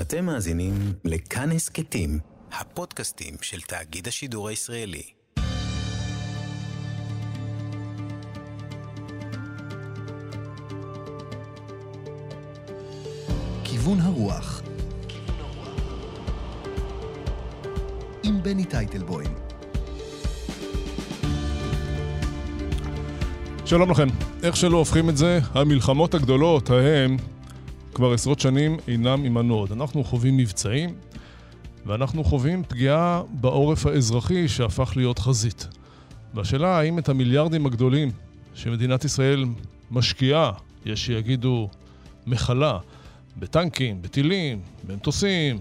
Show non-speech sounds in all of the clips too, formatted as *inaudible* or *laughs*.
אתם מאזינים לכאן הסכתים, הפודקאסטים של תאגיד השידור הישראלי. כיוון הרוח עם בני טייטלבוים שלום לכם. איך שלא הופכים את זה, המלחמות הגדולות ההם כבר עשרות שנים אינם עמנו עוד. אנחנו חווים מבצעים, ואנחנו חווים פגיעה בעורף האזרחי שהפך להיות חזית. והשאלה האם את המיליארדים הגדולים שמדינת ישראל משקיעה, יש שיגידו מכלה, בטנקים, בטילים, במטוסים,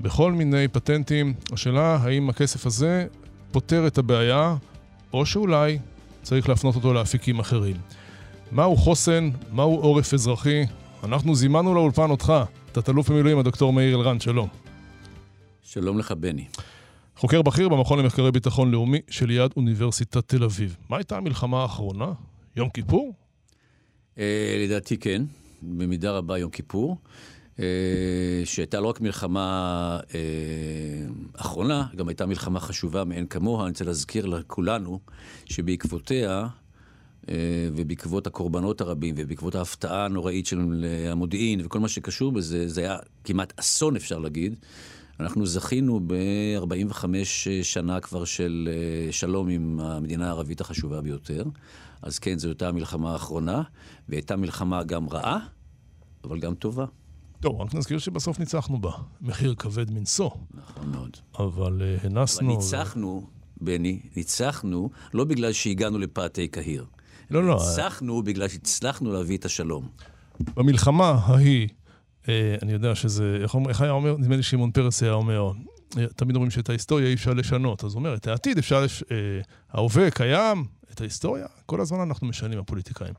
בכל מיני פטנטים, השאלה האם הכסף הזה פותר את הבעיה, או שאולי צריך להפנות אותו לאפיקים אחרים. מהו חוסן? מהו עורף אזרחי? אנחנו זימנו לאולפן אותך, תת-אלוף במילואים הדוקטור מאיר אלרן, שלום. שלום לך, בני. חוקר בכיר במכון למחקרי ביטחון לאומי של יד אוניברסיטת תל אביב. מה הייתה המלחמה האחרונה? יום כיפור? אה, לדעתי כן, במידה רבה יום כיפור. אה, שהייתה לא רק מלחמה אה, אחרונה, גם הייתה מלחמה חשובה מאין כמוה. אני רוצה להזכיר לכולנו שבעקבותיה ובעקבות הקורבנות הרבים ובעקבות ההפתעה הנוראית של המודיעין וכל מה שקשור בזה, זה היה כמעט אסון אפשר להגיד. אנחנו זכינו ב-45 שנה כבר של שלום עם המדינה הערבית החשובה ביותר. אז כן, זו הייתה המלחמה האחרונה, והייתה מלחמה גם רעה, אבל גם טובה. טוב, רק נזכיר שבסוף ניצחנו בה. מחיר כבד מנשוא. נכון מאוד. אבל uh, הנסנו... אבל ניצחנו, בני, ניצחנו לא בגלל שהגענו לפאתי קהיר. לא, לא. ניצחנו בגלל שהצלחנו להביא את השלום. במלחמה ההיא, אה, אני יודע שזה, איך, היה אומר, נדמה לי שמעון פרס היה אומר, אה, תמיד אומרים שאת ההיסטוריה אי אפשר לשנות. אז הוא אומר, את העתיד אפשר, לש... אה, ההווה קיים, את ההיסטוריה, כל הזמן אנחנו משנים, הפוליטיקאים.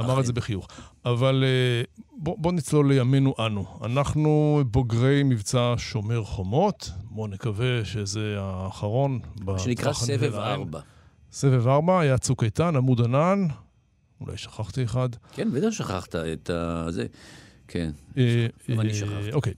אמר את זה בחיוך. אבל אה, בוא, בוא נצלול לימינו אנו. אנחנו בוגרי מבצע שומר חומות, בואו נקווה שזה האחרון. שנקרא סבב ארבע. סבב ארבע, היה צוק איתן, עמוד ענן, אולי שכחתי אחד. כן, בטח שכחת את זה. כן, אה, גם אני שכחתי. אוקיי.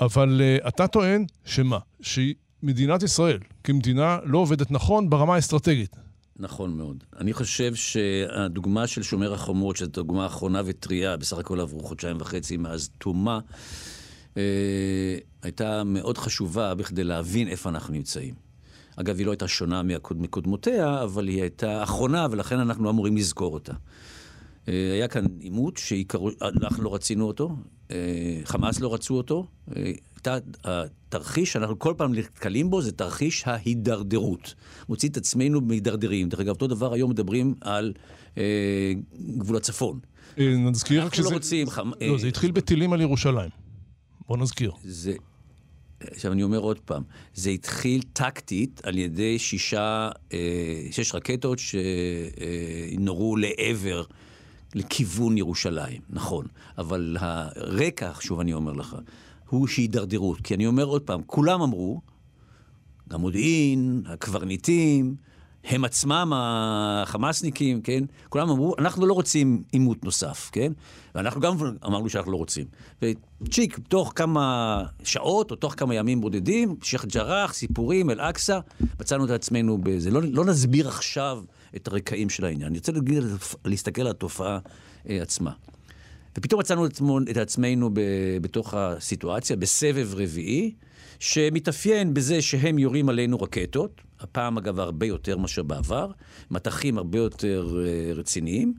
אבל אתה טוען שמה? שמדינת ישראל כמדינה לא עובדת נכון ברמה האסטרטגית. נכון מאוד. אני חושב שהדוגמה של שומר החומות, שזו דוגמה אחרונה וטריה, בסך הכל עברו חודשיים וחצי מאז תומה, אה, הייתה מאוד חשובה בכדי להבין איפה אנחנו נמצאים. אגב, היא לא הייתה שונה מקודמותיה, אבל היא הייתה אחרונה, ולכן אנחנו אמורים לזכור אותה. אה, היה כאן עימות שאנחנו לא רצינו אותו, אה, חמאס לא רצו אותו. אה, התרחיש שאנחנו כל פעם נתקלים בו זה תרחיש ההידרדרות. מוציא את עצמנו מידרדרים. דרך אגב, אותו דבר היום מדברים על גבול הצפון. נזכיר רק שזה... לא רוצים... לא, זה התחיל בטילים על ירושלים. בוא נזכיר. זה... עכשיו אני אומר עוד פעם, זה התחיל טקטית על ידי שישה, שש רקטות שנורו לעבר לכיוון ירושלים, נכון. אבל הרקע, שוב אני אומר לך, הוא שהידרדרות. כי אני אומר עוד פעם, כולם אמרו, גם מודיעין, הקברניטים, הם עצמם, החמאסניקים, כן? כולם אמרו, אנחנו לא רוצים עימות נוסף, כן? ואנחנו גם אמרנו שאנחנו לא רוצים. וצ'יק, תוך כמה שעות או תוך כמה ימים בודדים, שייח' ג'ראח, סיפורים, אל-אקצא, מצאנו את עצמנו בזה. לא, לא נסביר עכשיו את הרקעים של העניין. אני רוצה להגיד, להסתכל על התופעה אה, עצמה. ופתאום מצאנו את עצמנו ב, בתוך הסיטואציה, בסבב רביעי, שמתאפיין בזה שהם יורים עלינו רקטות, הפעם אגב הרבה יותר מאשר בעבר, מטחים הרבה יותר אה, רציניים,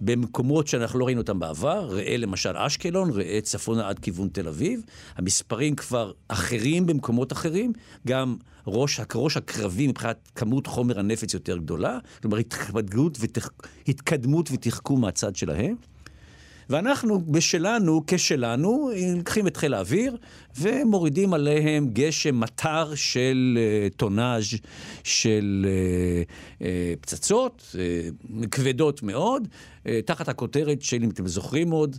במקומות שאנחנו לא ראינו אותם בעבר, ראה למשל אשקלון, ראה צפונה עד כיוון תל אביב, המספרים כבר אחרים במקומות אחרים, גם ראש, ראש הקרבי מבחינת כמות חומר הנפץ יותר גדולה, כלומר התקדמות ותחכום מהצד שלהם. ואנחנו בשלנו, כשלנו, לוקחים את חיל האוויר ומורידים עליהם גשם מטר של uh, טונאז' של uh, uh, פצצות uh, כבדות מאוד, uh, תחת הכותרת של, אם אתם זוכרים עוד,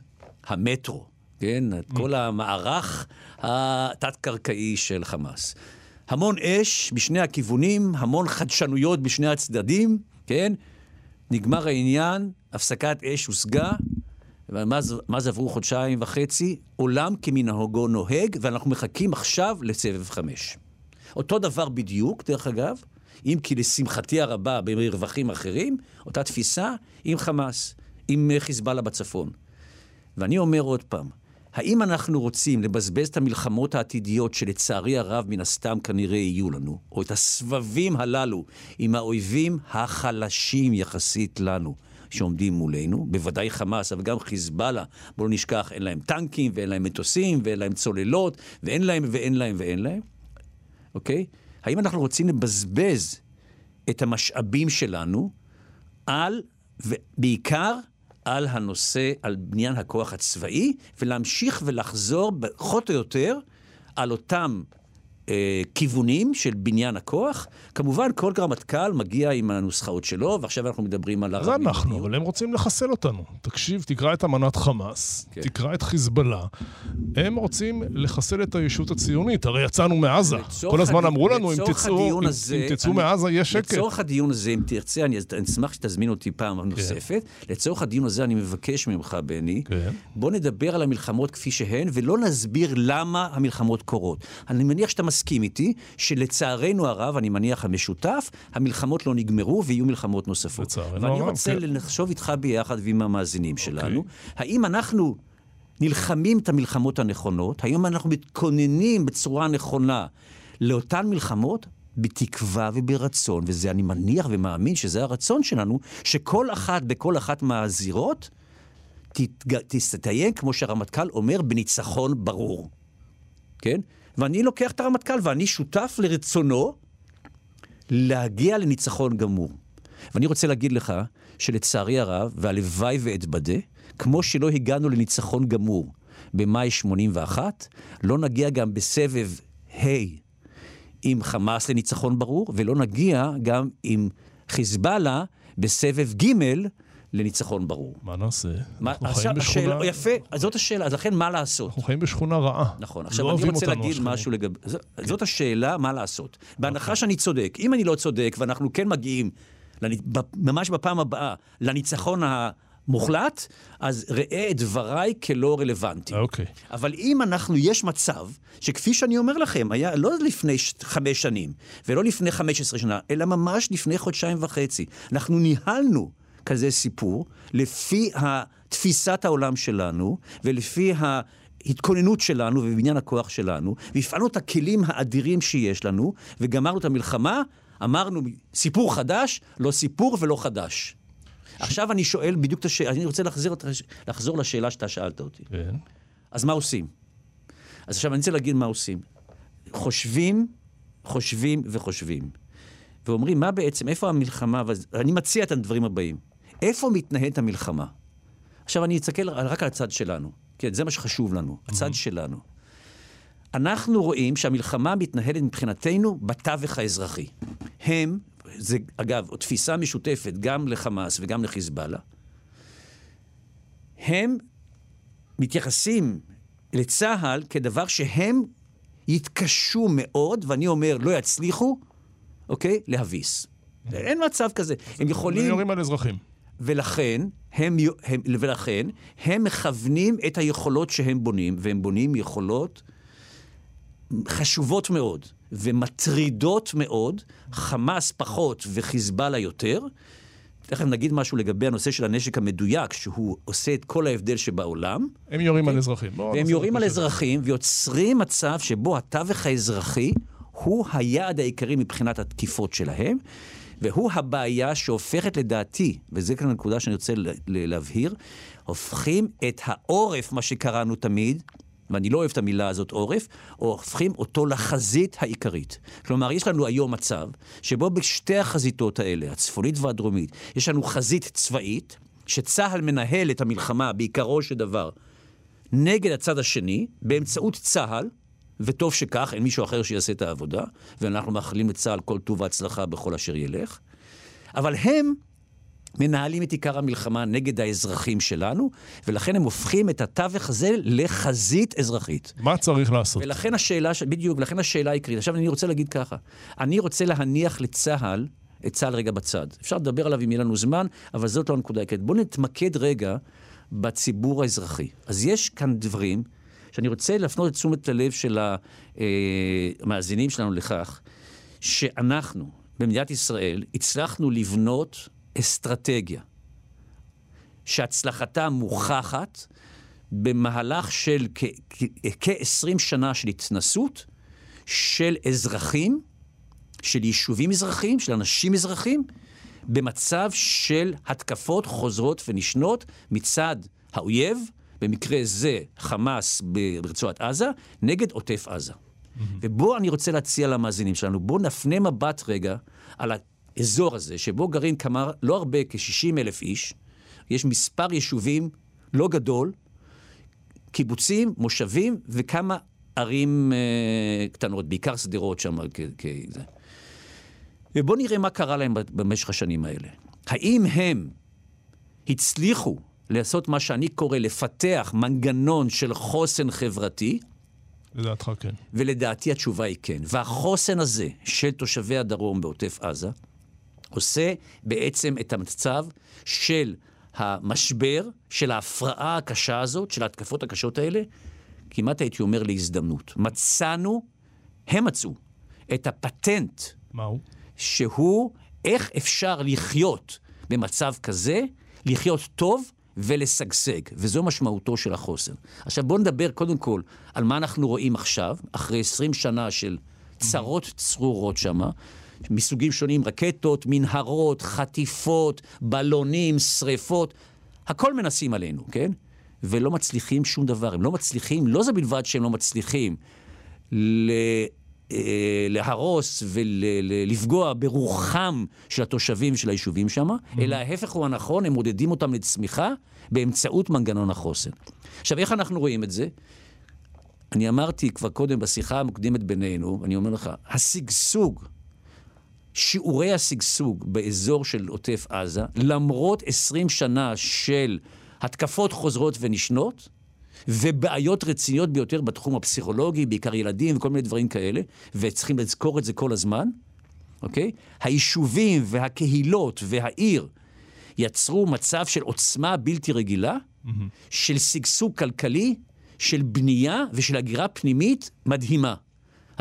המטרו, כן? Mm. כל המערך התת-קרקעי של חמאס. המון אש בשני הכיוונים, המון חדשנויות בשני הצדדים, כן? נגמר העניין, הפסקת אש הושגה, ומאז עברו חודשיים וחצי, עולם כמנהגו נוהג, ואנחנו מחכים עכשיו לסבב חמש. אותו דבר בדיוק, דרך אגב, אם כי לשמחתי הרבה במרווחים אחרים, אותה תפיסה עם חמאס, עם חיזבאללה בצפון. ואני אומר עוד פעם, האם אנחנו רוצים לבזבז את המלחמות העתידיות שלצערי הרב מן הסתם כנראה יהיו לנו, או את הסבבים הללו עם האויבים החלשים יחסית לנו, שעומדים מולנו, בוודאי חמאס, אבל גם חיזבאללה, בואו לא נשכח, אין להם טנקים, ואין להם מטוסים, ואין להם צוללות, ואין להם, ואין להם, ואין להם, אוקיי? האם אנחנו רוצים לבזבז את המשאבים שלנו על, ובעיקר, על הנושא, על בניין הכוח הצבאי, ולהמשיך ולחזור פחות או יותר על אותם אה, כיוונים של בניין הכוח. כמובן, כל רמטכ"ל מגיע עם הנוסחאות שלו, ועכשיו אנחנו מדברים על... זה אנחנו, אבל הם רוצים לחסל אותנו. תקשיב, תקרא את אמנת חמאס, כן. תקרא את חיזבאללה. הם רוצים לחסל את הישות הציונית, הרי יצאנו מעזה. כל הזמן אמרו לנו, אם תצאו, הזה, אם תצאו אני, מעזה, יהיה שקט. לצורך הדיון הזה, אם תרצה, אני אשמח שתזמין אותי פעם כן. נוספת. לצורך הדיון הזה אני מבקש ממך, בני, כן. בוא נדבר על המלחמות כפי שהן, ולא נסביר למה המלחמות קורות. אני מניח שאתה מסכים איתי שלצערנו הרב, אני מניח המשותף, המלחמות לא נגמרו ויהיו מלחמות נוספות. לצערנו הרב. ואני רוצה כן. לחשוב איתך ביחד ועם המאזינים okay. אוקיי. שלנו, האם אנחנו נלחמים את המלחמות הנכונות, האם אנחנו מתכוננים בצורה נכונה לאותן מלחמות? בתקווה וברצון, וזה אני מניח ומאמין שזה הרצון שלנו, שכל אחת בכל אחת מהזירות תסתיים, כמו שהרמטכ"ל אומר, בניצחון ברור. כן? ואני לוקח את הרמטכ"ל ואני שותף לרצונו להגיע לניצחון גמור. ואני רוצה להגיד לך שלצערי הרב, והלוואי ואתבדה, כמו שלא הגענו לניצחון גמור במאי 81, לא נגיע גם בסבב ה' עם חמאס לניצחון ברור, ולא נגיע גם עם חיזבאללה בסבב ג' לניצחון ברור. מה נעשה? מה, אנחנו חיים בשכונה... השאלה, יפה, אז זאת השאלה, אז לכן מה לעשות? אנחנו חיים בשכונה רעה. נכון, עכשיו לא אני רוצה להגיד משהו לגבי... כן. זאת השאלה, מה לעשות. בהנחה אוקיי. שאני צודק, אם אני לא צודק ואנחנו כן מגיעים, לנ... ממש בפעם הבאה, לניצחון ה... מוחלט, אז ראה את דבריי כלא רלוונטיים. אוקיי. Okay. אבל אם אנחנו, יש מצב, שכפי שאני אומר לכם, היה לא לפני. חמש שנים, ולא לפני חמש עשרה שנה, אלא ממש לפני חודשיים וחצי, אנחנו ניהלנו כזה סיפור, לפי תפיסת העולם שלנו, ולפי ההתכוננות שלנו ובבניין הכוח שלנו, והפעלנו את הכלים האדירים שיש לנו, וגמרנו את המלחמה, אמרנו, סיפור חדש, לא סיפור ולא חדש. עכשיו אני שואל בדיוק את השאלה, אני רוצה לחזור, לחזור לשאלה שאתה שאלת אותי. כן. אז מה עושים? אז עכשיו אני רוצה להגיד מה עושים. חושבים, חושבים וחושבים. ואומרים, מה בעצם, איפה המלחמה? ואני מציע את הדברים הבאים. איפה מתנהלת המלחמה? עכשיו, אני אסתכל רק על הצד שלנו. כן, זה מה שחשוב לנו, הצד mm-hmm. שלנו. אנחנו רואים שהמלחמה מתנהלת מבחינתנו בתווך האזרחי. הם, זה אגב, תפיסה משותפת גם לחמאס וגם לחיזבאללה, הם מתייחסים לצה"ל כדבר שהם יתקשו מאוד, ואני אומר, לא יצליחו, אוקיי? להביס. Mm-hmm. אין מצב כזה. הם יכולים... הם יורים על אזרחים. ולכן הם, הם, ולכן הם מכוונים את היכולות שהם בונים, והם בונים יכולות חשובות מאוד ומטרידות מאוד, חמאס פחות וחיזבאללה יותר. תכף נגיד משהו לגבי הנושא של הנשק המדויק, שהוא עושה את כל ההבדל שבעולם. הם יורים על אזרחים. והם יורים על אזרחים ויוצרים מצב שבו התווך האזרחי הוא היעד העיקרי מבחינת התקיפות שלהם. והוא הבעיה שהופכת לדעתי, וזו כאן הנקודה שאני רוצה להבהיר, הופכים את העורף, מה שקראנו תמיד, ואני לא אוהב את המילה הזאת עורף, או הופכים אותו לחזית העיקרית. כלומר, יש לנו היום מצב שבו בשתי החזיתות האלה, הצפונית והדרומית, יש לנו חזית צבאית, שצה"ל מנהל את המלחמה בעיקרו של דבר נגד הצד השני, באמצעות צה"ל, וטוב שכך, אין מישהו אחר שיעשה את העבודה, ואנחנו מאחלים לצה"ל כל טוב והצלחה בכל אשר ילך. אבל הם מנהלים את עיקר המלחמה נגד האזרחים שלנו, ולכן הם הופכים את התווך הזה לחזית אזרחית. מה צריך לעשות? ולכן השאלה, בדיוק, ולכן השאלה העיקרית. עכשיו אני רוצה להגיד ככה, אני רוצה להניח לצה"ל, את צה"ל רגע בצד. אפשר לדבר עליו אם יהיה לנו זמן, אבל זאת לא הנקודה העיקרית. בואו נתמקד רגע בציבור האזרחי. אז יש כאן דברים שאני רוצה להפנות את תשומת הלב של המאזינים שלנו לכך, שאנחנו, במדינת ישראל, הצלחנו לבנות אסטרטגיה שהצלחתה מוכחת במהלך של כ-20 שנה של התנסות של אזרחים, של יישובים אזרחיים, של אנשים אזרחיים, במצב של התקפות חוזרות ונשנות מצד האויב, במקרה זה חמאס ברצועת עזה, נגד עוטף עזה. Mm-hmm. ובואו אני רוצה להציע למאזינים שלנו, בואו נפנה מבט רגע על האזור הזה, שבו גרים כמה, לא הרבה, כ-60 אלף איש, יש מספר יישובים לא גדול, קיבוצים, מושבים וכמה ערים אה, קטנות, בעיקר שדרות שם. כזה. ובואו נראה מה קרה להם במשך השנים האלה. האם הם הצליחו לעשות מה שאני קורא לפתח מנגנון של חוסן חברתי? לדעתך כן. ולדעתי התשובה היא כן. והחוסן הזה של תושבי הדרום בעוטף עזה עושה בעצם את המצב של המשבר, של ההפרעה הקשה הזאת, של ההתקפות הקשות האלה, כמעט הייתי אומר להזדמנות. מצאנו, הם מצאו, את הפטנט. מהו? שהוא איך אפשר לחיות במצב כזה, לחיות טוב ולשגשג, וזו משמעותו של החוסן. עכשיו בואו נדבר קודם כל על מה אנחנו רואים עכשיו, אחרי 20 שנה של צרות צרורות שמה, מסוגים שונים, רקטות, מנהרות, חטיפות, בלונים, שריפות, הכל מנסים עלינו, כן? ולא מצליחים שום דבר. הם לא מצליחים, לא זה בלבד שהם לא מצליחים ל... אה, להרוס ולפגוע ברוחם של התושבים של היישובים שם. אלא ההפך הוא הנכון, הם מודדים אותם לצמיחה באמצעות מנגנון החוסן. עכשיו, איך אנחנו רואים את זה? אני אמרתי כבר קודם בשיחה המוקדמת בינינו, אני אומר לך, השגשוג, שיעורי השגשוג באזור של עוטף עזה, למרות 20 שנה של התקפות חוזרות ונשנות, ובעיות רציניות ביותר בתחום הפסיכולוגי, בעיקר ילדים וכל מיני דברים כאלה, וצריכים לזכור את זה כל הזמן, אוקיי? היישובים והקהילות והעיר יצרו מצב של עוצמה בלתי רגילה, mm-hmm. של שגשוג כלכלי, של בנייה ושל הגירה פנימית מדהימה.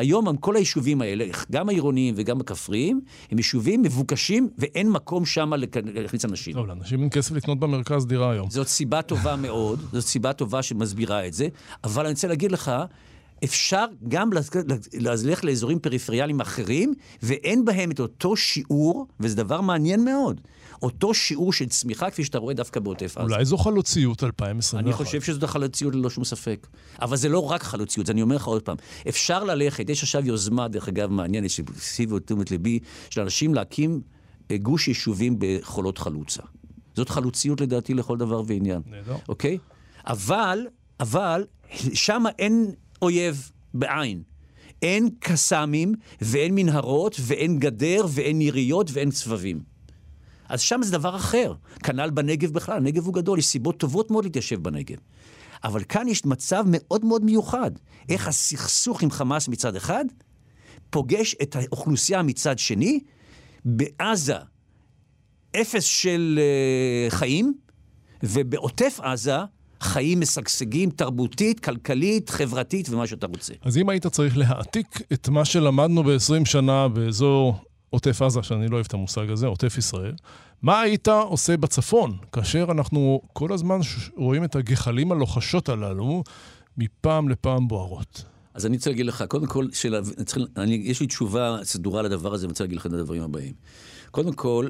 היום כל היישובים האלה, גם העירוניים וגם הכפריים, הם יישובים מבוקשים ואין מקום שם להכניס אנשים. לא, לאנשים אין כסף לקנות במרכז דירה היום. זאת סיבה טובה מאוד, זאת סיבה טובה שמסבירה את זה, אבל אני רוצה להגיד לך, אפשר גם ללכת לאזורים פריפריאליים אחרים, ואין בהם את אותו שיעור, וזה דבר מעניין מאוד. אותו שיעור של צמיחה כפי שאתה רואה דווקא בעוטף עזה. אולי זו חלוציות 2021. אני חושב שזו חלוציות ללא שום ספק. אבל זה לא רק חלוציות, אני אומר לך עוד פעם. אפשר ללכת, יש עכשיו יוזמה, דרך אגב, מעניינת, שהסיבו את תשומת ליבי, של אנשים להקים אה, גוש יישובים בחולות חלוצה. זאת חלוציות לדעתי לכל דבר ועניין. נהדר. אוקיי? אבל, אבל, שם אין אויב בעין. אין קסאמים, ואין מנהרות, ואין גדר, ואין יריות, ואין סבבים. אז שם זה דבר אחר. כנ"ל בנגב בכלל, הנגב הוא גדול, יש סיבות טובות מאוד להתיישב בנגב. אבל כאן יש מצב מאוד מאוד מיוחד. איך הסכסוך עם חמאס מצד אחד, פוגש את האוכלוסייה מצד שני, בעזה אפס של uh, חיים, ובעוטף עזה חיים משגשגים תרבותית, כלכלית, חברתית ומה שאתה רוצה. אז אם היית צריך להעתיק את מה שלמדנו ב-20 שנה באזור עוטף עזה, שאני לא אוהב את המושג הזה, עוטף ישראל, מה היית עושה בצפון, כאשר אנחנו כל הזמן רואים את הגחלים הלוחשות הללו מפעם לפעם בוערות? אז אני רוצה להגיד לך, קודם כל, של, צריך, אני, יש לי תשובה סדורה לדבר הזה, אני רוצה להגיד לך את הדברים הבאים. קודם כל,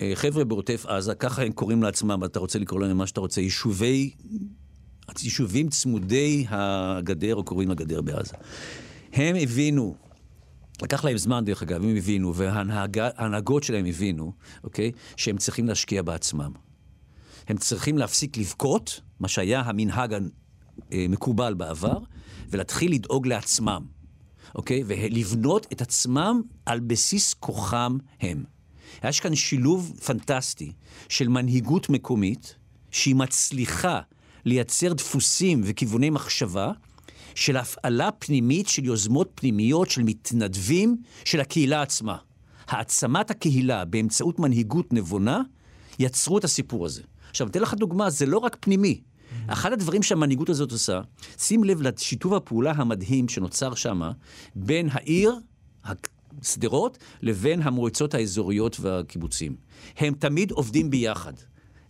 החבר'ה בעוטף עזה, ככה הם קוראים לעצמם, אתה רוצה לקרוא להם מה שאתה רוצה, יישובי, יישובים צמודי הגדר, או קוראים לגדר בעזה. הם הבינו לקח להם זמן, דרך אגב, הם הבינו, וההנהגות שלהם הבינו, אוקיי? שהם צריכים להשקיע בעצמם. הם צריכים להפסיק לבכות, מה שהיה המנהג המקובל בעבר, ולהתחיל לדאוג לעצמם, אוקיי? ולבנות את עצמם על בסיס כוחם הם. יש כאן שילוב פנטסטי של מנהיגות מקומית, שהיא מצליחה לייצר דפוסים וכיווני מחשבה, של הפעלה פנימית של יוזמות פנימיות של מתנדבים של הקהילה עצמה. העצמת הקהילה באמצעות מנהיגות נבונה, יצרו את הסיפור הזה. עכשיו, אתן לך דוגמה, זה לא רק פנימי. אחד הדברים שהמנהיגות הזאת עושה, שים לב לשיתוף הפעולה המדהים שנוצר שם בין העיר, שדרות, לבין המועצות האזוריות והקיבוצים. הם תמיד עובדים ביחד.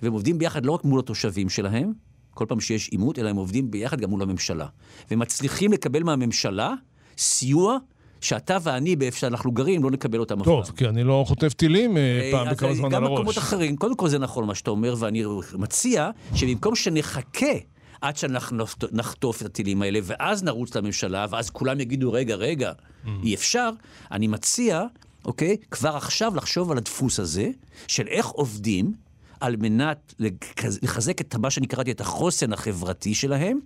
והם עובדים ביחד לא רק מול התושבים שלהם, כל פעם שיש עימות, אלא הם עובדים ביחד גם מול הממשלה. ומצליחים לקבל מהממשלה סיוע שאתה ואני, באיפה שאנחנו גרים, לא נקבל אותם אף פעם. טוב, כי אני לא חוטף טילים אה, פעם אז בכמה זמן על גם הראש. במקומות אחרים, קודם כל זה נכון מה שאתה אומר, ואני מציע שבמקום שנחכה עד שאנחנו נחט- נחטוף את הטילים האלה, ואז נרוץ לממשלה, ואז כולם יגידו, רגע, רגע, אי אפשר, אני מציע, אוקיי, כבר עכשיו לחשוב על הדפוס הזה, של איך עובדים על מנת לחזק את מה שאני קראתי את החוסן החברתי שלהם,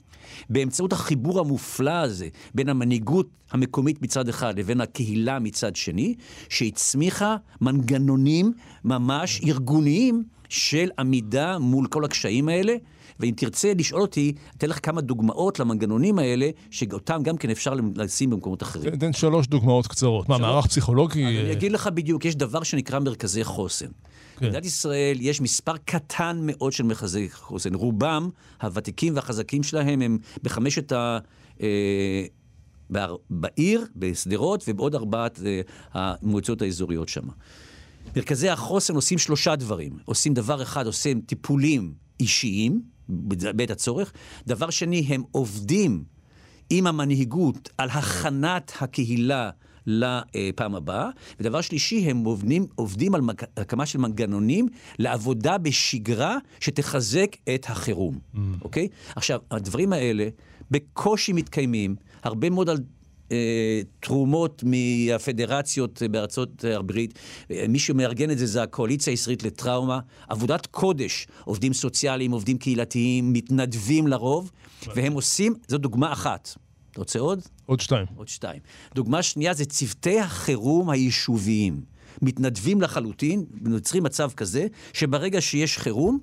באמצעות החיבור המופלא הזה בין המנהיגות המקומית מצד אחד לבין הקהילה מצד שני, שהצמיחה מנגנונים ממש ארגוניים של עמידה מול כל הקשיים האלה. ואם תרצה לשאול אותי, אתן לך כמה דוגמאות למנגנונים האלה, שאותם גם כן אפשר לשים במקומות אחרים. תן- שלוש דוגמאות קצרות. מה, מערך פסיכולוגי? אני אגיד לך בדיוק, יש דבר שנקרא מרכזי חוסן. כן. במדינת ישראל יש מספר קטן מאוד של מרכזי חוסן. רובם, הוותיקים והחזקים שלהם, הם בחמשת ה... אה, בעיר, בשדרות, ובעוד ארבעת אה, המועצות האזוריות שם. מרכזי החוסן עושים שלושה דברים. עושים דבר אחד, עושים טיפולים אישיים, בעת הצורך. דבר שני, הם עובדים עם המנהיגות על הכנת הקהילה לפעם הבאה. ודבר שלישי, הם עובדים, עובדים על הקמה של מנגנונים לעבודה בשגרה שתחזק את החירום, אוקיי? עכשיו, הדברים האלה בקושי מתקיימים, הרבה מאוד על... אה, תרומות מהפדרציות בארצות הברית. אה, מי שמארגן את זה זה הקואליציה הישראלית לטראומה. עבודת קודש, עובדים סוציאליים, עובדים קהילתיים, מתנדבים לרוב, והם עושים, זו דוגמה אחת. אתה רוצה עוד? עוד שתיים. עוד שתיים. דוגמה שנייה זה צוותי החירום היישוביים. מתנדבים לחלוטין, יוצרים מצב כזה, שברגע שיש חירום,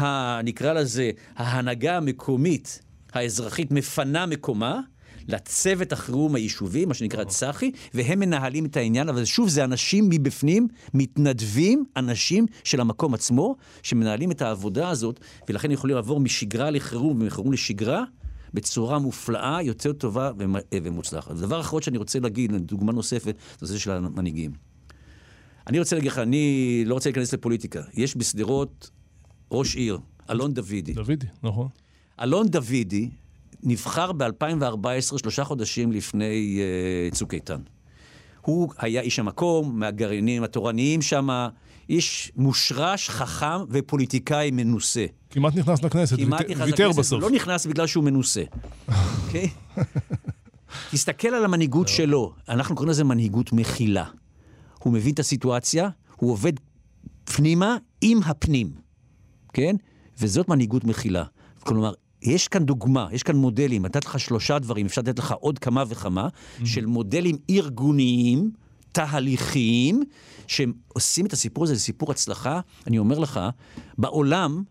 ה, נקרא לזה, ההנהגה המקומית האזרחית מפנה מקומה לצוות החירום היישובי, מה שנקרא צח"י, והם מנהלים את העניין, אבל שוב, זה אנשים מבפנים, מתנדבים, אנשים של המקום עצמו, שמנהלים את העבודה הזאת, ולכן יכולים לעבור משגרה לחירום ומחירום לשגרה. בצורה מופלאה, יותר טובה ומ- ומוצלחת. דבר אחרון שאני רוצה להגיד, דוגמה נוספת, זה נושא של המנהיגים. אני רוצה להגיד לך, אני לא רוצה להיכנס לפוליטיקה. יש בשדרות ראש עיר, אלון דוידי. דוידי, נכון. אלון דוידי נבחר ב-2014, שלושה חודשים לפני uh, צוק איתן. הוא היה איש המקום, מהגרעינים התורניים שם, איש מושרש, חכם ופוליטיקאי מנוסה. כמעט נכנס לכנסת, כמעט ויתר- נכנס ויתר לכנסת, בסוף. לא נכנס בגלל שהוא מנוסה, אוקיי? *laughs* תסתכל על המנהיגות שלו, אנחנו קוראים לזה מנהיגות מכילה. הוא מבין את הסיטואציה, הוא עובד פנימה עם הפנים, כן? וזאת מנהיגות מכילה. כלומר, יש כאן דוגמה, יש כאן מודלים, נתתי לך שלושה דברים, אפשר לתת לך עוד כמה וכמה, של מודלים ארגוניים, תהליכיים, שהם עושים את הסיפור הזה לסיפור הצלחה. אני אומר לך, בעולם,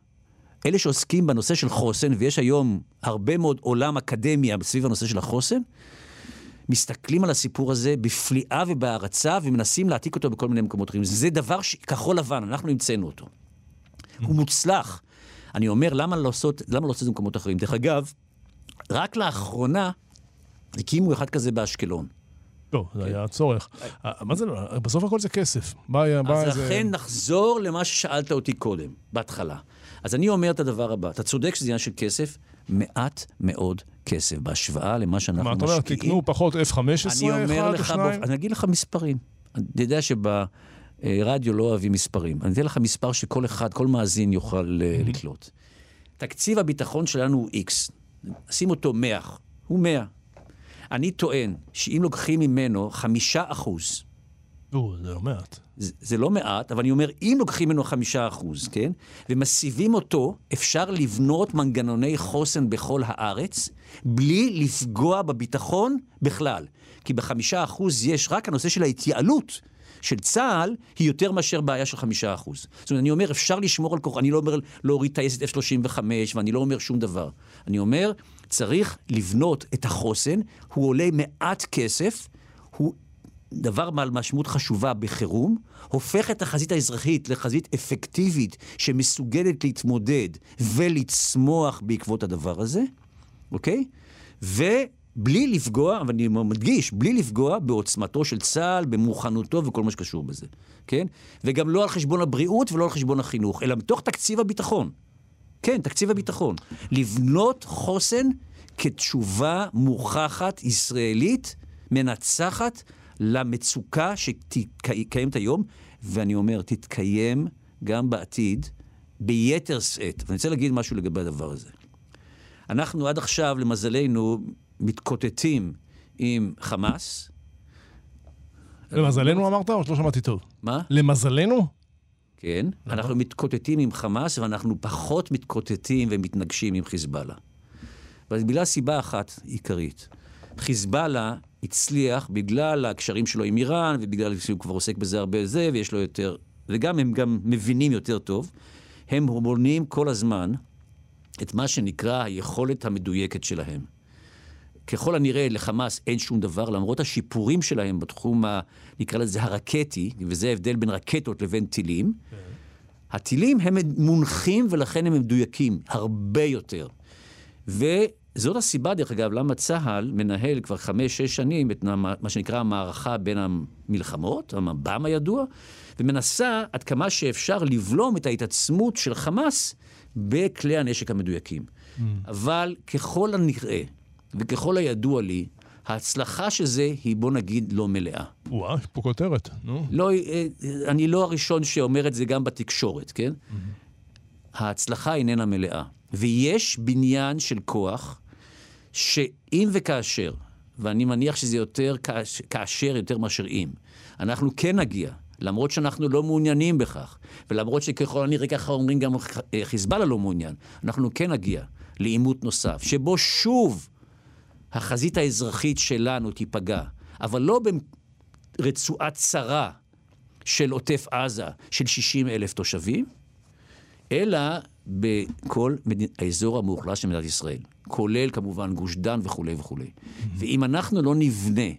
אלה שעוסקים בנושא של חוסן, ויש היום הרבה מאוד עולם אקדמיה סביב הנושא של החוסן, מסתכלים על הסיפור הזה בפליאה ובהערצה ומנסים להעתיק אותו בכל מיני מקומות אחרים. זה דבר. כחול לבן, אנחנו המצאנו אותו. הוא מוצלח. אני אומר, למה לא לעשות, למה לא לעשות את זה במקומות אחרים? דרך אגב, רק לאחרונה הקימו אחד כזה באשקלון. לא, זה היה הצורך. אה, מה זה, לא- בסוף הכל זה כסף. בא היה- בא אז איזה... לכן נחזור למה ששאלת אותי קודם, בהתחלה. אז אני אומר את הדבר הבא, אתה צודק שזה עניין של כסף, מעט מאוד כסף, בהשוואה למה שאנחנו מה, משקיעים. אתה אומר, תקנו פחות F-15, אני אומר אחד או שניים? אני אגיד לך מספרים. אני יודע שברדיו לא אוהבים מספרים. אני אתן לך מספר שכל אחד, כל מאזין יוכל אה, לקלוט. תקציב הביטחון שלנו הוא X. שים אותו 100. הוא 100. אני טוען שאם לוקחים ממנו חמישה אחוז, או, זה לא מעט. זה, זה לא מעט, אבל אני אומר, אם לוקחים ממנו חמישה אחוז, כן? ומסיבים אותו, אפשר לבנות מנגנוני חוסן בכל הארץ, בלי לפגוע בביטחון בכלל. כי בחמישה אחוז יש רק הנושא של ההתייעלות. של צה"ל היא יותר מאשר בעיה של חמישה אחוז. זאת אומרת, אני אומר, אפשר לשמור על כוח, אני לא אומר להוריד טייסת F-35, ואני לא אומר שום דבר. אני אומר, צריך לבנות את החוסן, הוא עולה מעט כסף, הוא דבר בעל משמעות חשובה בחירום, הופך את החזית האזרחית לחזית אפקטיבית שמסוגלת להתמודד ולצמוח בעקבות הדבר הזה, אוקיי? ובלי לפגוע, ואני מדגיש, בלי לפגוע בעוצמתו של צה"ל, במוכנותו וכל מה שקשור בזה, כן? וגם לא על חשבון הבריאות ולא על חשבון החינוך, אלא מתוך תקציב הביטחון. כן, תקציב הביטחון. לבנות חוסן כתשובה מוכחת ישראלית, מנצחת, למצוקה שקיימת היום, ואני אומר, תתקיים גם בעתיד ביתר שאת. ואני רוצה להגיד משהו לגבי הדבר הזה. אנחנו עד עכשיו, למזלנו, מתקוטטים עם חמאס. למזלנו אמרת או שלא שמעתי טוב? מה? למזלנו? כן. אנחנו מתקוטטים עם חמאס ואנחנו פחות מתקוטטים ומתנגשים עם חיזבאללה. בגלל סיבה אחת עיקרית. חיזבאללה הצליח בגלל הקשרים שלו עם איראן, ובגלל שהוא כבר עוסק בזה הרבה זה, ויש לו יותר... וגם הם גם מבינים יותר טוב. הם מונים כל הזמן את מה שנקרא היכולת המדויקת שלהם. ככל הנראה לחמאס אין שום דבר, למרות השיפורים שלהם בתחום, ה, נקרא לזה הרקטי, וזה ההבדל בין רקטות לבין טילים. כן. הטילים הם מונחים ולכן הם מדויקים הרבה יותר. וזאת הסיבה, דרך אגב, למה צה"ל מנהל כבר חמש-שש שנים את מה שנקרא המערכה בין המלחמות, המב"ם הידוע, ומנסה עד כמה שאפשר לבלום את ההתעצמות של חמאס בכלי הנשק המדויקים. Mm. אבל ככל הנראה, וככל הידוע לי, ההצלחה של זה היא, בוא נגיד, לא מלאה. וואו, יש פה כותרת, נו. לא, אה, אני לא הראשון שאומר את זה גם בתקשורת, כן? Mm-hmm. ההצלחה איננה מלאה. ויש בניין של כוח, שאם וכאשר, ואני מניח שזה יותר כאשר יותר מאשר אם, אנחנו כן נגיע, למרות שאנחנו לא מעוניינים בכך, ולמרות שככל הנראה ככה אומרים גם חיזבאללה לא מעוניין, אנחנו כן נגיע לעימות נוסף, שבו שוב החזית האזרחית שלנו תיפגע, אבל לא ברצועה צרה של עוטף עזה של 60 אלף תושבים, אלא בכל מד... האזור המאוכלס של מדינת ישראל, כולל כמובן גוש דן וכולי וכולי. ואם אנחנו לא נבנה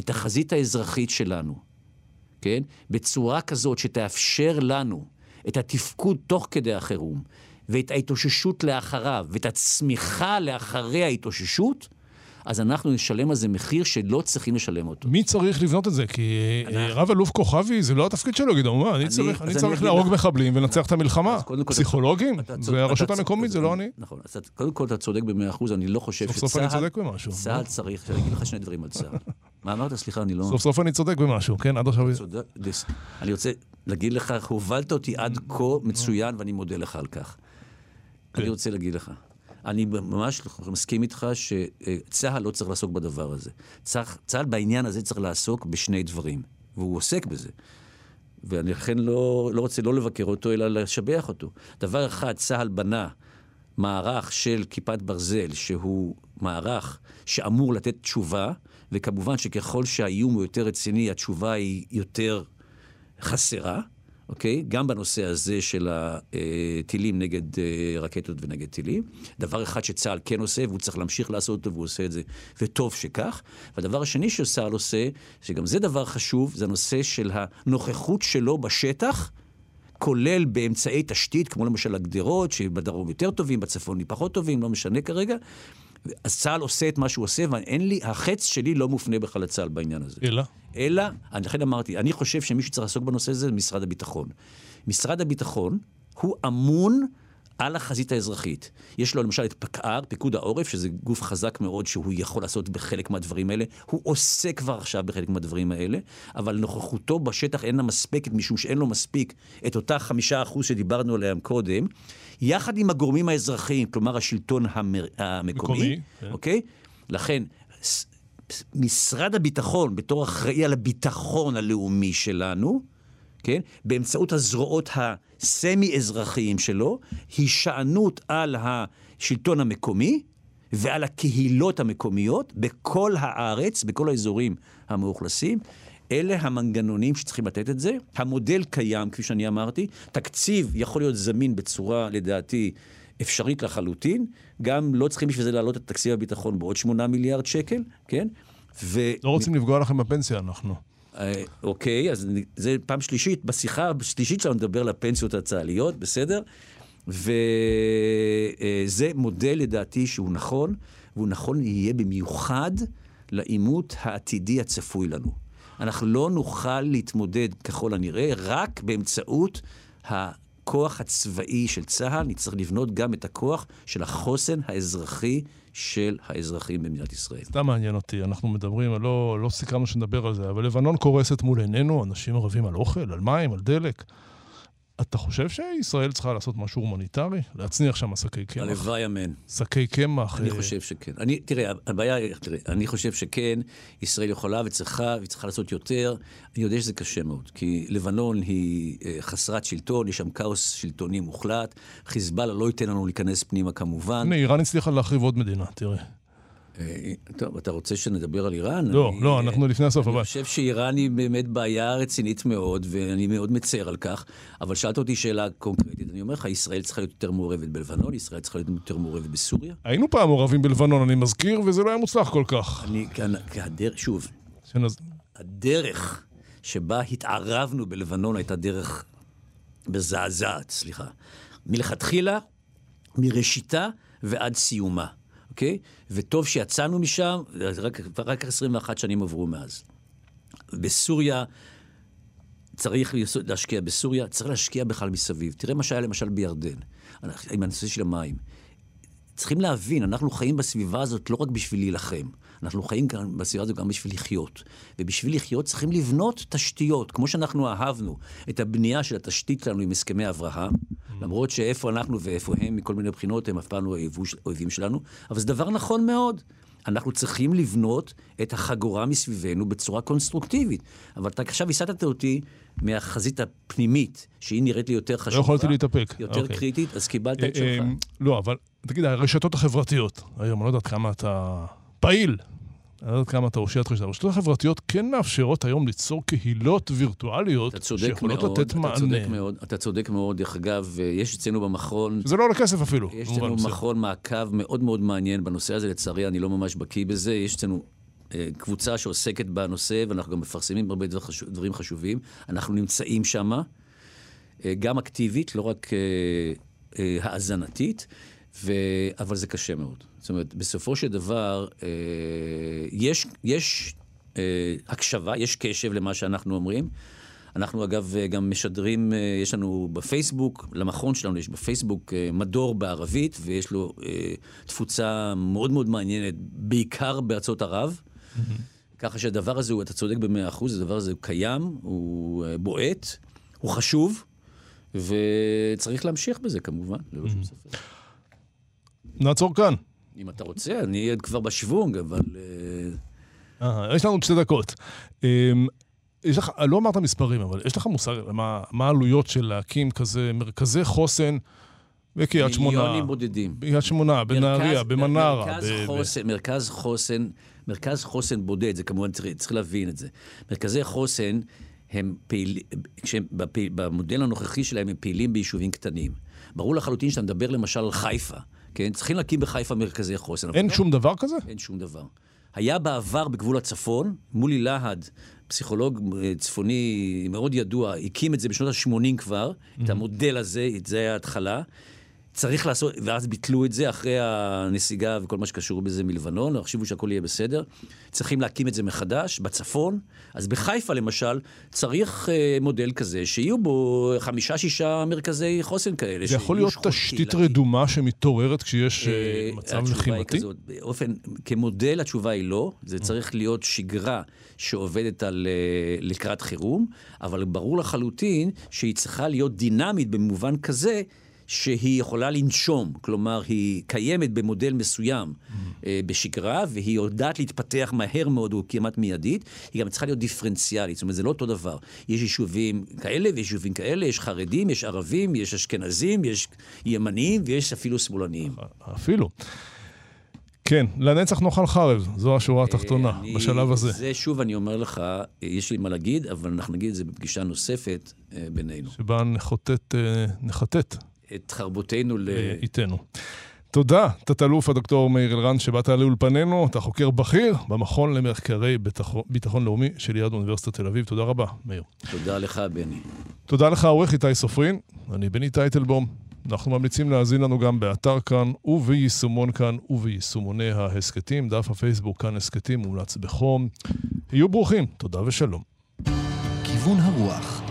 את החזית האזרחית שלנו, כן, בצורה כזאת שתאפשר לנו את התפקוד תוך כדי החירום, ואת ההתאוששות לאחריו, ואת הצמיחה לאחרי ההתאוששות, אז אנחנו נשלם על זה מחיר שלא צריכים לשלם אותו. מי צריך לבנות את זה? כי אה, רב אלוף כוכבי, זה לא התפקיד שלו, גדעון, מה, אני צריך, אני צריך להרוג מחבלים ולנצח את המלחמה. פסיכולוגים? זה הרשות המקומית, זה לא אני. נכון, קודם כל אתה צודק במאה אחוז, אני לא חושב שצה"ל... סוף סוף אני צודק במשהו. צה"ל צריך, אני אגיד לך שני דברים על צה"ל. *laughs* מה אמרת? סליחה, אני לא... סוף סוף אני צודק במשהו, כן, עד עכשיו... אני רוצה להגיד לך, הובלת אותי עד כה מצוין, ואני מודה לך על כך. אני כן. רוצה להגיד לך. אני ממש מסכים איתך שצה"ל לא צריך לעסוק בדבר הזה. צה"ל בעניין הזה צריך לעסוק בשני דברים, והוא עוסק בזה. ואני לכן לא, לא רוצה לא לבקר אותו, אלא לשבח אותו. דבר אחד, צה"ל בנה מערך של כיפת ברזל, שהוא מערך שאמור לתת תשובה, וכמובן שככל שהאיום הוא יותר רציני, התשובה היא יותר חסרה. אוקיי? גם בנושא הזה של הטילים נגד אה, רקטות ונגד טילים. דבר אחד שצה"ל כן עושה, והוא צריך להמשיך לעשות אותו, והוא עושה את זה, וטוב שכך. והדבר השני שצה"ל עושה, שגם זה דבר חשוב, זה הנושא של הנוכחות שלו בשטח. כולל באמצעי תשתית, כמו למשל הגדרות, שבדרום יותר טובים, בצפון פחות טובים, לא משנה כרגע. אז צה"ל עושה את מה שהוא עושה, ואין לי, החץ שלי לא מופנה בכלל לצה"ל בעניין הזה. אלא? אלא, אני לכן אמרתי, אני חושב שמי שצריך לעסוק בנושא הזה זה משרד הביטחון. משרד הביטחון הוא אמון על החזית האזרחית. יש לו למשל את פקע"ר, פיקוד העורף, שזה גוף חזק מאוד שהוא יכול לעשות בחלק מהדברים האלה. הוא עושה כבר עכשיו בחלק מהדברים האלה, אבל נוכחותו בשטח אינה מספקת, משום שאין לו מספיק את אותה חמישה אחוז שדיברנו עליהם קודם, יחד עם הגורמים האזרחיים, כלומר השלטון המר... המקומי, מקומי, כן. אוקיי? לכן, משרד הביטחון, בתור אחראי על הביטחון הלאומי שלנו, כן? באמצעות הזרועות הסמי-אזרחיים שלו, הישענות על השלטון המקומי ועל הקהילות המקומיות בכל הארץ, בכל האזורים המאוכלסים. אלה המנגנונים שצריכים לתת את זה. המודל קיים, כפי שאני אמרתי. תקציב יכול להיות זמין בצורה, לדעתי, אפשרית לחלוטין. גם לא צריכים בשביל זה להעלות את תקציב הביטחון בעוד 8 מיליארד שקל, כן? ו... לא רוצים לפגוע לכם בפנסיה, אנחנו. אה, אוקיי, אז זה פעם שלישית, בשיחה השלישית שלנו נדבר על הפנסיות הצה"ליות, בסדר? וזה מודל לדעתי שהוא נכון, והוא נכון יהיה במיוחד לעימות העתידי הצפוי לנו. אנחנו לא נוכל להתמודד ככל הנראה רק באמצעות הכוח הצבאי של צה"ל, נצטרך לבנות גם את הכוח של החוסן האזרחי של האזרחים במדינת ישראל. סתם מעניין אותי, אנחנו מדברים, לא, לא סיכמנו שנדבר על זה, אבל לבנון קורסת מול עינינו, אנשים רבים על אוכל, על מים, על דלק. אתה חושב שישראל צריכה לעשות משהו הומניטרי? להצניח שם שקי קמח? הלוואי אמן. שקי קמח? אני אה, חושב שכן. אני, תראה, הבעיה היא, תראה, אני חושב שכן, ישראל יכולה וצריכה, והיא צריכה לעשות יותר. אני יודע שזה קשה מאוד, כי לבנון היא אה, חסרת שלטון, יש שם כאוס שלטוני מוחלט, חיזבאללה לא ייתן לנו להיכנס פנימה כמובן. הנה, איראן הצליחה להחריב עוד מדינה, תראה. אה, טוב, אתה רוצה שנדבר על איראן? לא, אני- לא, אנחנו לפני הסוף, אני אבל... חושב שאיראן היא באמת בעיה רצינית מאוד, ואני מאוד מצר על כך, אבל שאלת אותי שאלה קונקרטית, אני אומר לך, ישראל צריכה להיות יותר מעורבת בלבנון, ישראל צריכה להיות יותר מעורבת בסוריה. היינו פעם מעורבים בלבנון, אני מזכיר, וזה לא היה מוצלח כל כך. אני, כאן, כהדר, שוב, שנז... הדרך שבה התערבנו בלבנון הייתה דרך מזעזעת, סליחה. מלכתחילה, מראשיתה ועד סיומה, אוקיי? וטוב שיצאנו משם, רק, רק 21 שנים עברו מאז. בסוריה, צריך להשקיע בסוריה, צריך להשקיע בכלל מסביב. תראה מה שהיה למשל בירדן, עם הנושא של המים. צריכים להבין, אנחנו חיים בסביבה הזאת לא רק בשביל להילחם, אנחנו חיים כאן בסביבה הזאת גם בשביל לחיות. ובשביל לחיות צריכים לבנות תשתיות, כמו שאנחנו אהבנו את הבנייה של התשתית שלנו עם הסכמי אברהם, למרות שאיפה אנחנו ואיפה הם, מכל מיני בחינות, הם אף פעם לא אויבים שלנו, אבל זה דבר נכון מאוד. אנחנו צריכים לבנות את החגורה מסביבנו בצורה קונסטרוקטיבית. אבל אתה עכשיו הסטת אותי מהחזית הפנימית, שהיא נראית לי יותר חשובה. לא יכולתי להתאפק. יותר אוקיי. קריטית, אז קיבלת אה, את שלך. אה, לא, אבל תגיד, הרשתות החברתיות, היום, אני לא יודעת כמה אתה פעיל, אני לא יודעת כמה אתה את רשתות, הרשתות החברתיות כן מאפשרות היום ליצור קהילות וירטואליות שיכולות מאוד, לתת אתה מענה. צודק מאוד, אתה צודק מאוד. דרך אגב, אה, יש אצלנו במכון, זה לא עולה כסף אפילו. יש אצלנו מסוים. מכון מעקב מאוד מאוד מעניין בנושא הזה, לצערי אני לא ממש בקיא בזה. יש אצלנו אה, קבוצה שעוסקת בנושא, ואנחנו גם מפרסמים הרבה דבר חשוב, דברים חשובים. אנחנו נמצאים שם, גם אקטיבית, לא רק אה, אה, האזנתית, ו... אבל זה קשה מאוד. זאת אומרת, בסופו של דבר, אה, יש, יש אה, הקשבה, יש קשב למה שאנחנו אומרים. אנחנו אגב אה, גם משדרים, אה, יש לנו בפייסבוק, למכון שלנו יש בפייסבוק אה, מדור בערבית, ויש לו אה, תפוצה מאוד מאוד מעניינת, בעיקר בארצות ערב. ככה שהדבר הזה, הוא- אתה צודק במאה אחוז, הדבר הזה הוא קיים, הוא אה, בועט, הוא חשוב, וצריך להמשיך בזה כמובן, ללא שום ספק. נעצור כאן. אם אתה רוצה, אני עוד כבר בשוונג, אבל... אה, יש לנו עוד שתי דקות. אמ, יש לך, לא אמרת מספרים, אבל יש לך מושג מה מה העלויות של להקים כזה מרכזי חוסן בקריית שמונה, מיליונים בודדים. בקריית שמונה, בנהריה, במנרה. מרכז ב- ב- חוסן, מרכז חוסן, מרכז חוסן בודד, זה כמובן צריך, צריך להבין את זה. מרכזי חוסן הם פעילים, כשהם, בפעיל, במודל הנוכחי שלהם הם פעילים ביישובים קטנים. ברור לחלוטין שאתה מדבר למשל על חיפה, כן? צריכים להקים בחיפה מרכזי חוסן. אין לא- שום דבר כזה? אין שום דבר. היה בעבר בגבול הצפון, מולי להד, פסיכולוג אה, צפוני מאוד ידוע, הקים את זה בשנות ה-80 כבר, את המודל הזה, את זה היה ההתחלה. צריך לעשות, ואז ביטלו את זה אחרי הנסיגה וכל מה שקשור בזה מלבנון, החשיבו שהכל יהיה בסדר. צריכים להקים את זה מחדש, בצפון. אז בחיפה למשל, צריך אה, מודל כזה, שיהיו בו חמישה-שישה מרכזי חוסן כאלה. זה יכול להיות תשתית קהילתיות. רדומה שמתעוררת כשיש אה, אה, מצב לחימתי? כזאת, באופן, כמודל התשובה היא לא, זה צריך להיות שגרה שעובדת על אה, לקראת חירום, אבל ברור לחלוטין שהיא צריכה להיות דינמית במובן כזה. שהיא יכולה לנשום, כלומר, היא קיימת במודל מסוים אה, בשגרה, והיא יודעת להתפתח מהר מאוד או כמעט מיידית, היא גם צריכה להיות דיפרנציאלית, זאת אומרת, זה לא אותו דבר. יש יישובים כאלה ויש יישובים כאלה, יש חרדים, יש ערבים, יש אשכנזים, יש ימניים ויש אפילו שמאלניים. אפילו. כן, לנצח נאכל חרב, זו השורה התחתונה, אה, אני- בשלב הזה. זה שוב, אני אומר לך, אה, יש לי מה להגיד, אבל אנחנו נגיד את זה בפגישה נוספת אה, בינינו. שבה נחוטט, אה, נחטט את חרבותנו ל... אה, איתנו. תודה, תת-אלוף הדוקטור מאיר אלרן, שבאת לאולפנינו. אתה חוקר בכיר במכון למחקרי ביטחון, ביטחון לאומי של יד אוניברסיטת תל אביב. תודה רבה, מאיר. תודה לך, בני. תודה לך, עורך איתי סופרין. אני בני טייטלבום. אנחנו ממליצים להאזין לנו גם באתר כאן וביישומון כאן וביישומוני ההסכתים. דף הפייסבוק כאן הסכתים מומלץ בחום. היו ברוכים, תודה ושלום. כיוון הרוח